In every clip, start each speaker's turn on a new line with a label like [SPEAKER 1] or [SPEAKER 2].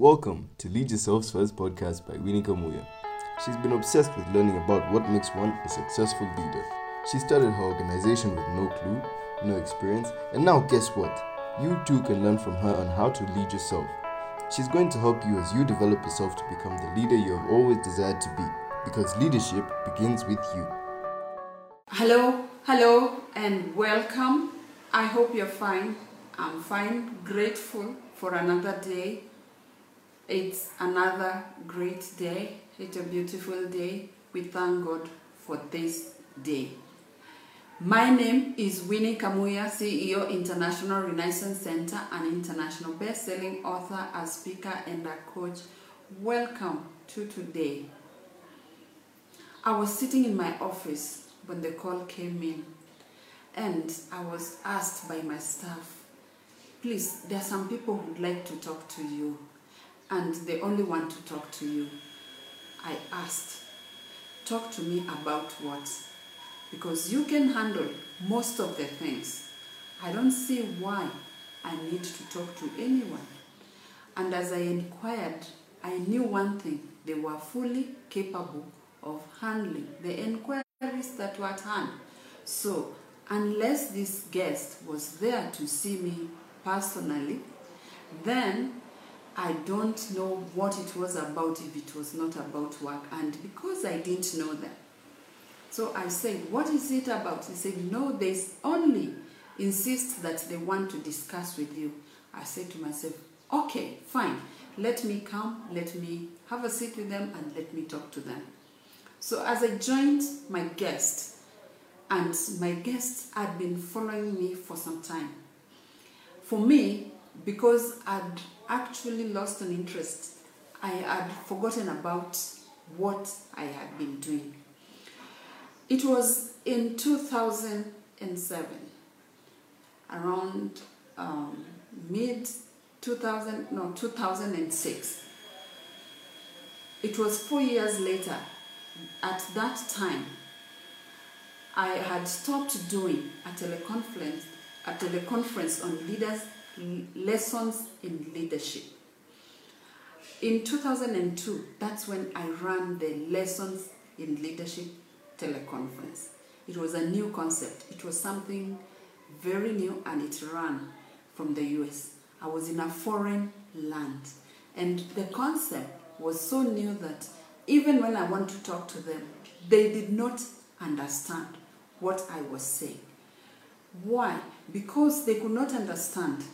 [SPEAKER 1] Welcome to Lead Yourself's first podcast by Winnie Kamuya. She's been obsessed with learning about what makes one a successful leader. She started her organization with no clue, no experience, and now guess what? You too can learn from her on how to lead yourself. She's going to help you as you develop yourself to become the leader you have always desired to be, because leadership begins with you.
[SPEAKER 2] Hello, hello, and welcome. I hope you're fine. I'm fine, grateful for another day. It's another great day. It's a beautiful day. We thank God for this day. My name is Winnie Kamuya, CEO, International Renaissance Center, an international best-selling author, a speaker, and a coach. Welcome to today. I was sitting in my office when the call came in, and I was asked by my staff, please, there are some people who'd like to talk to you, and they only want to talk to you. I asked, talk to me about what? Because you can handle most of the things. I don't see why I need to talk to anyone. And as I inquired, I knew one thing they were fully capable of handling the inquiries that were at hand. So, unless this guest was there to see me personally, then I don't know what it was about if it was not about work. And because I didn't know that, so I said, What is it about? He said, No, they only insist that they want to discuss with you. I said to myself, Okay, fine. Let me come, let me have a seat with them, and let me talk to them. So as I joined my guest, and my guest had been following me for some time. For me, because I'd actually lost an interest, I had forgotten about what I had been doing. It was in 2007, around um, mid 2000, no, 2006. It was four years later. At that time, I had stopped doing a teleconference, a teleconference on leaders lessons in leadership. In 2002, that's when I ran the lessons in leadership teleconference. It was a new concept. It was something very new and it ran from the US. I was in a foreign land. And the concept was so new that even when I want to talk to them, they did not understand what I was saying. Why? Because they could not understand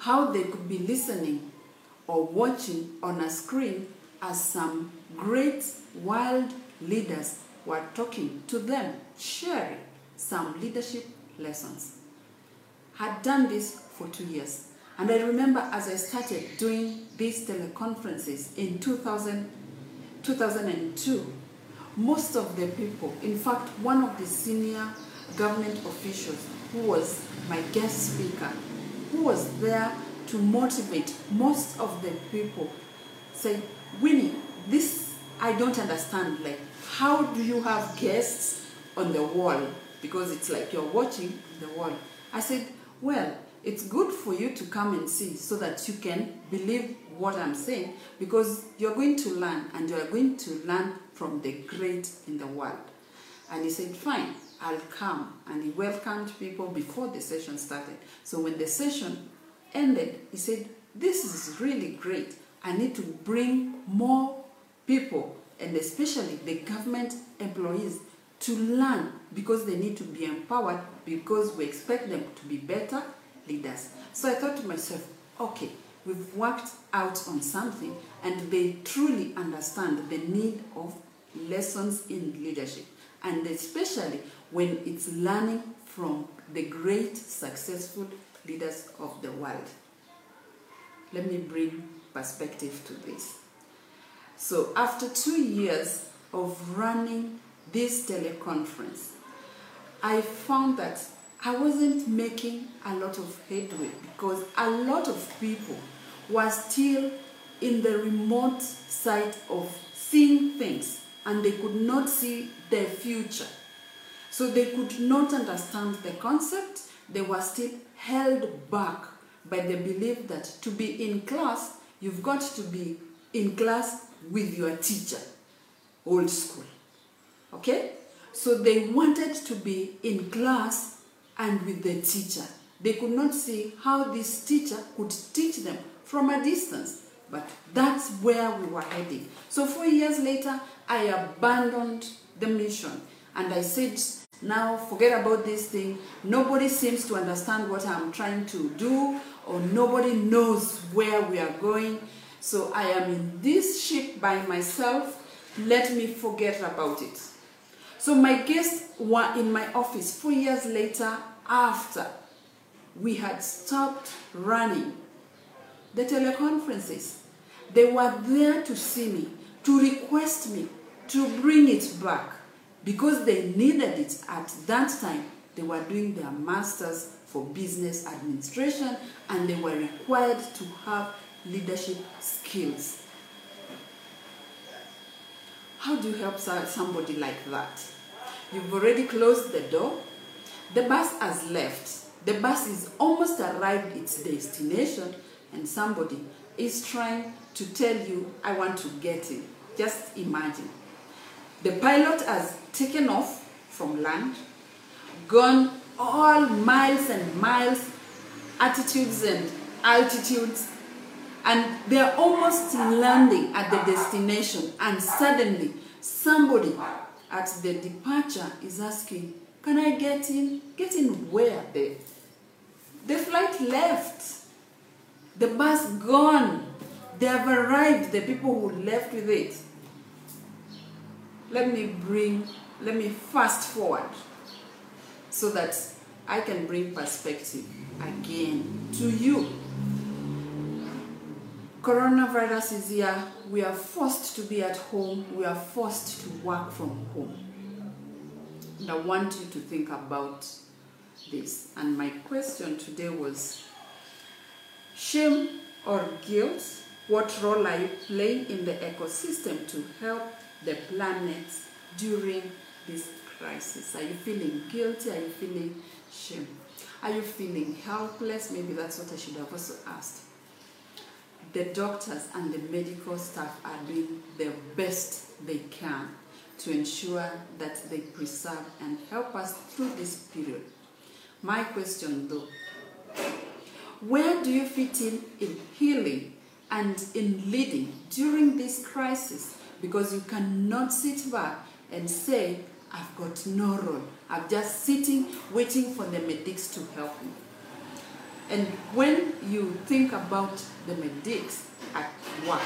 [SPEAKER 2] how they could be listening or watching on a screen as some great wild leaders were talking to them, sharing some leadership lessons. Had done this for two years. And I remember as I started doing these teleconferences in 2000, 2002, most of the people, in fact, one of the senior government officials who was my guest speaker, who was there to motivate most of the people, say, Winnie, this I don't understand. Like, how do you have guests on the wall? Because it's like you're watching the wall. I said, well, it's good for you to come and see so that you can believe what I'm saying because you're going to learn and you're going to learn from the great in the world. And he said, fine, I'll come. And he welcomed people before the session started. So when the session ended, he said, this is really great. I need to bring more people and especially the government employees to learn because they need to be empowered because we expect them to be better leaders. So I thought to myself, okay, we've worked out on something and they truly understand the need of lessons in leadership and especially when it's learning from the great successful leaders of the world. Let me bring perspective to this. So after two years of running this teleconference, I found that I wasn't making a lot of headway because a lot of people were still in the remote side of seeing things and they could not see their future. So they could not understand the concept. They were still held back by the belief that to be in class, you've got to be in class with your teacher, old school. Okay? So they wanted to be in class and with the teacher. They could not see how this teacher could teach them from a distance. But that's where we were heading. So four years later, I abandoned the mission and I said, now forget about this thing. Nobody seems to understand what I'm trying to do, or nobody knows where we are going. So I am in this ship by myself. Let me forget about it. So my guests were in my office four years later after we had stopped running the teleconferences. They were there to see me, to request me to bring it back because they needed it at that time. They were doing their masters for business administration and they were required to have leadership skills. How do you help somebody like that? You've already closed the door. The bus has left. The bus is almost arrived its destination and somebody is trying to tell you, I want to get in. Just imagine. The pilot has taken off from land, gone all miles and miles, altitudes and altitudes, and they're almost landing at the destination, and suddenly somebody at the departure is asking, Can I get in? Get in where? The, the flight left. The bus gone. They have arrived, the people who left with it. Let me bring, let me fast forward so that I can bring perspective again to you. Coronavirus is here. We are forced to be at home. We are forced to work from home. And I want you to think about this. And my question today was shame or guilt? What role are you playing in the ecosystem to help the planet during this crisis? Are you feeling guilty? Are you feeling shame? Are you feeling helpless? Maybe that's what I should have also asked. The doctors and the medical staff are doing the best they can to ensure that they preserve and help us through this period. My question though, where do you fit in in healing and in leading during this crisis? Because you cannot sit back and say, I've got no role. I'm just sitting, waiting for the medics to help me. And when you think about the medics at work,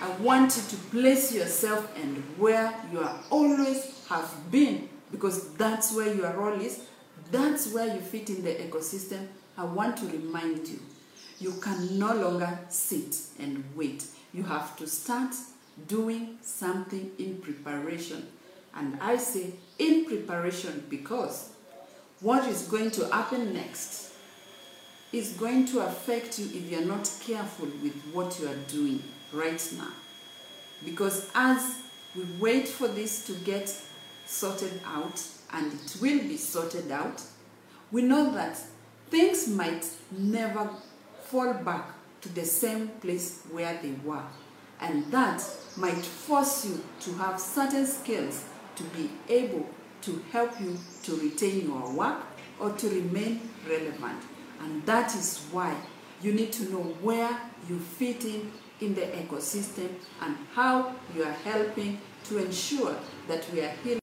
[SPEAKER 2] I want you to place yourself and where you are always have been, because that's where your role is, that's where you fit in the ecosystem. I want to remind you, you can no longer sit and wait. You have to start doing something in preparation. And I say in preparation because what is going to happen next is going to affect you if you're not careful with what you are doing right now. Because as we wait for this to get sorted out, and it will be sorted out, we know that things might never fall back to the same place where they were. And that might force you to have certain skills to be able to help you to retain your work or to remain relevant. And that is why you need to know where you fit in in the ecosystem and how you are helping to ensure that we are healing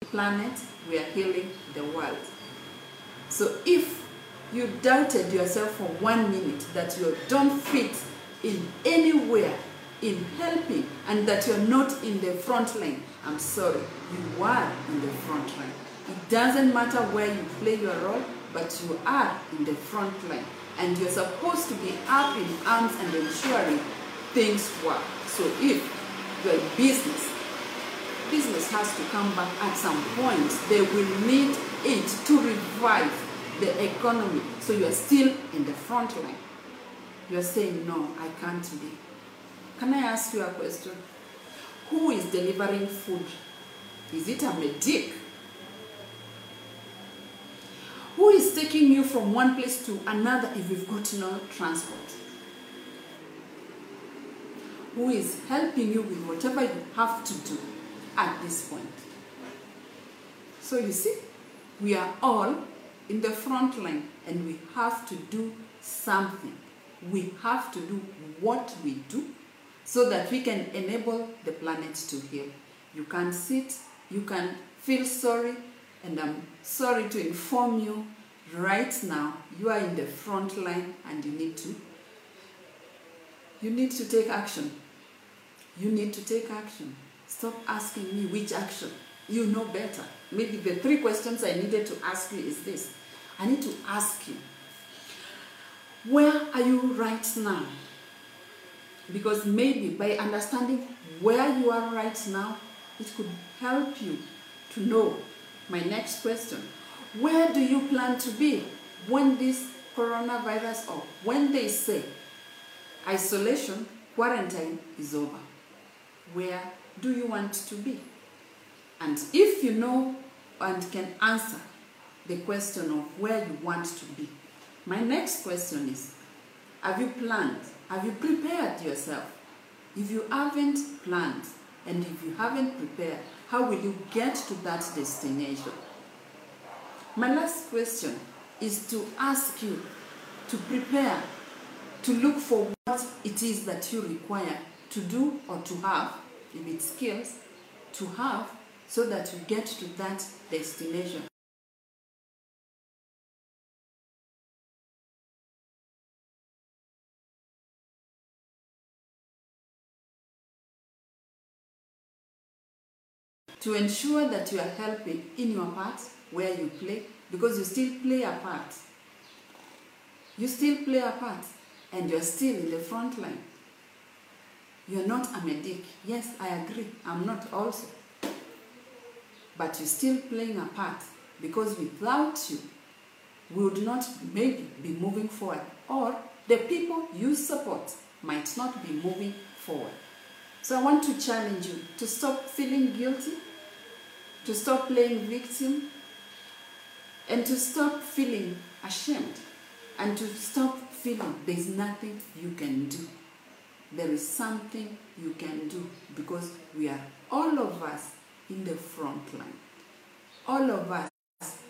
[SPEAKER 2] the planet, we are healing the world. So if you doubted yourself for one minute that you don't fit in anywhere in helping and that you're not in the front line, I'm sorry, you are in the front line. It doesn't matter where you play your role, but you are in the front line. And you're supposed to be up in arms and ensuring things work. So if you're business, business has to come back at some point. They will need it to revive the economy. So you're still in the front line. You're saying, no, I can't be. Can I ask you a question? Who is delivering food? Is it a medic? Who is taking you from one place to another if you've got no transport? who is helping you with whatever you have to do at this point. So you see, we are all in the front line and we have to do something. We have to do what we do so that we can enable the planet to heal. You can sit, you can feel sorry, and I'm sorry to inform you right now you are in the front line and you need to you need to take action. You need to take action. Stop asking me which action. You know better. Maybe the three questions i needed to ask you is this. I need to ask you where are you right now because maybe by understanding where you are right now it could help you to know my next question where do you plan to be when this coronavirus or when they say isolation, quarantine is over? Where do you want to be? And if you know and can answer the question of where you want to be, my next question is Have you planned? Have you prepared yourself? If you haven't planned and if you haven't prepared, how will you get to that destination? My last question is to ask you to prepare, to look for what it is that you require to do or to have, if it's skills, to have so that you get to that destination. To ensure that you are helping in your part where you play, because you still play a part. You still play a part, and you're still in the front line. You're not a medic. Yes, I agree. I'm not also. But you're still playing a part because without you, we would not maybe be moving forward, or the people you support might not be moving forward. So I want to challenge you to stop feeling guilty, to stop playing victim, and to stop feeling ashamed, and to stop feeling there's nothing you can do. There is something you can do because we are all of us in the front line. All of us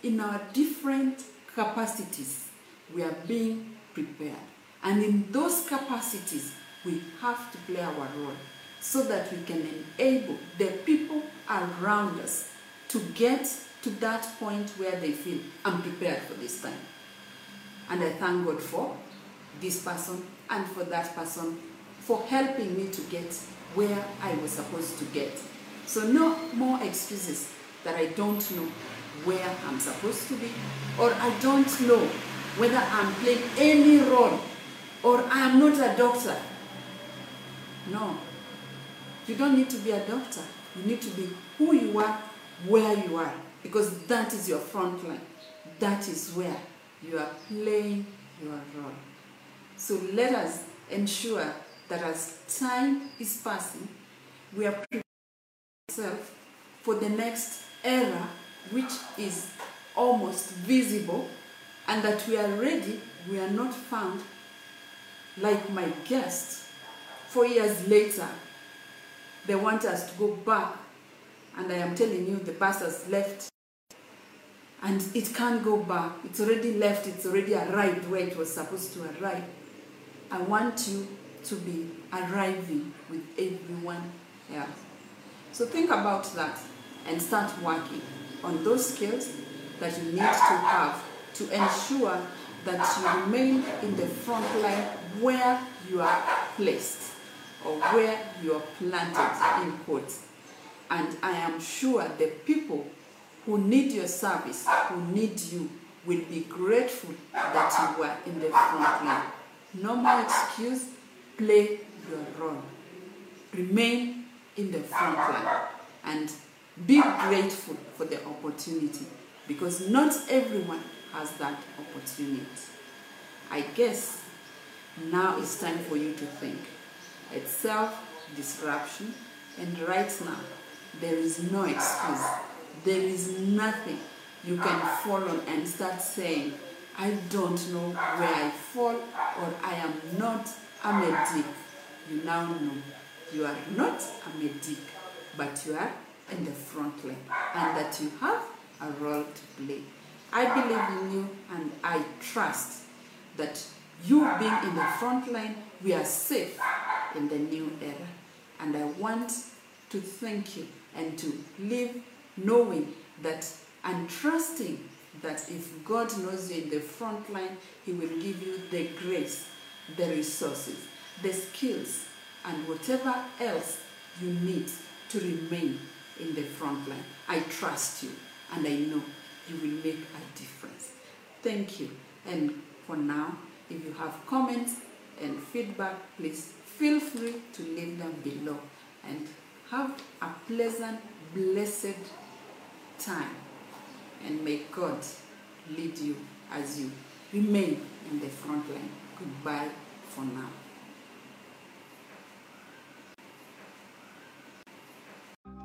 [SPEAKER 2] in our different capacities, we are being prepared. And in those capacities, we have to play our role so that we can enable the people around us to get to that point where they feel I'm prepared for this time. And I thank God for this person and for that person for helping me to get where I was supposed to get. So no more excuses that I don't know where I'm supposed to be or I don't know whether I'm playing any role or I am not a doctor. No. You don't need to be a doctor. You need to be who you are, where you are, because that is your front line. That is where you are playing your role. So let us ensure that as time is passing, we are preparing ourselves for the next era, which is almost visible, and that we are ready, we are not found like my guest. Four years later, they want us to go back, and I am telling you, the bus has left. And it can't go back. It's already left, it's already arrived where it was supposed to arrive. I want you to be arriving with everyone else. So think about that and start working on those skills that you need to have to ensure that you remain in the front line where you are placed or where you are planted in quotes. And I am sure the people who need your service, who need you, will be grateful that you were in the front line. No more excuse, play your role. Remain in the front line and be grateful for the opportunity because not everyone has that opportunity. I guess now it's time for you to think. It's self disruption, and right now there is no excuse. There is nothing you can fall on and start saying, I don't know where I fall or I am not a medic. You now know you are not a medic, but you are in the front line and that you have a role to play. I believe in you and I trust that you being in the front line, we are safe in the new era. And I want to thank you and to live knowing that and trusting that if God knows you in the front line, He will give you the grace, the resources, the skills, and whatever else you need to remain in the front line. I trust you and I know you will make a difference. Thank you. And for now, if you have comments and feedback, please feel free to leave them below and have a pleasant, blessed time. And may God lead you as you remain in the front line. Goodbye for now.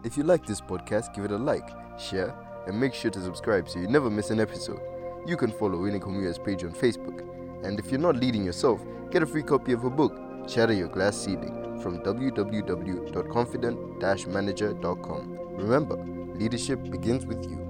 [SPEAKER 1] If you like this podcast, give it a like, share, and make sure to subscribe so you never miss an episode. You can follow Winnie page on Facebook. And if you're not leading yourself, get a free copy of her book, Shatter Your Glass Ceiling, from www.confident-manager.com. Remember, leadership begins with you.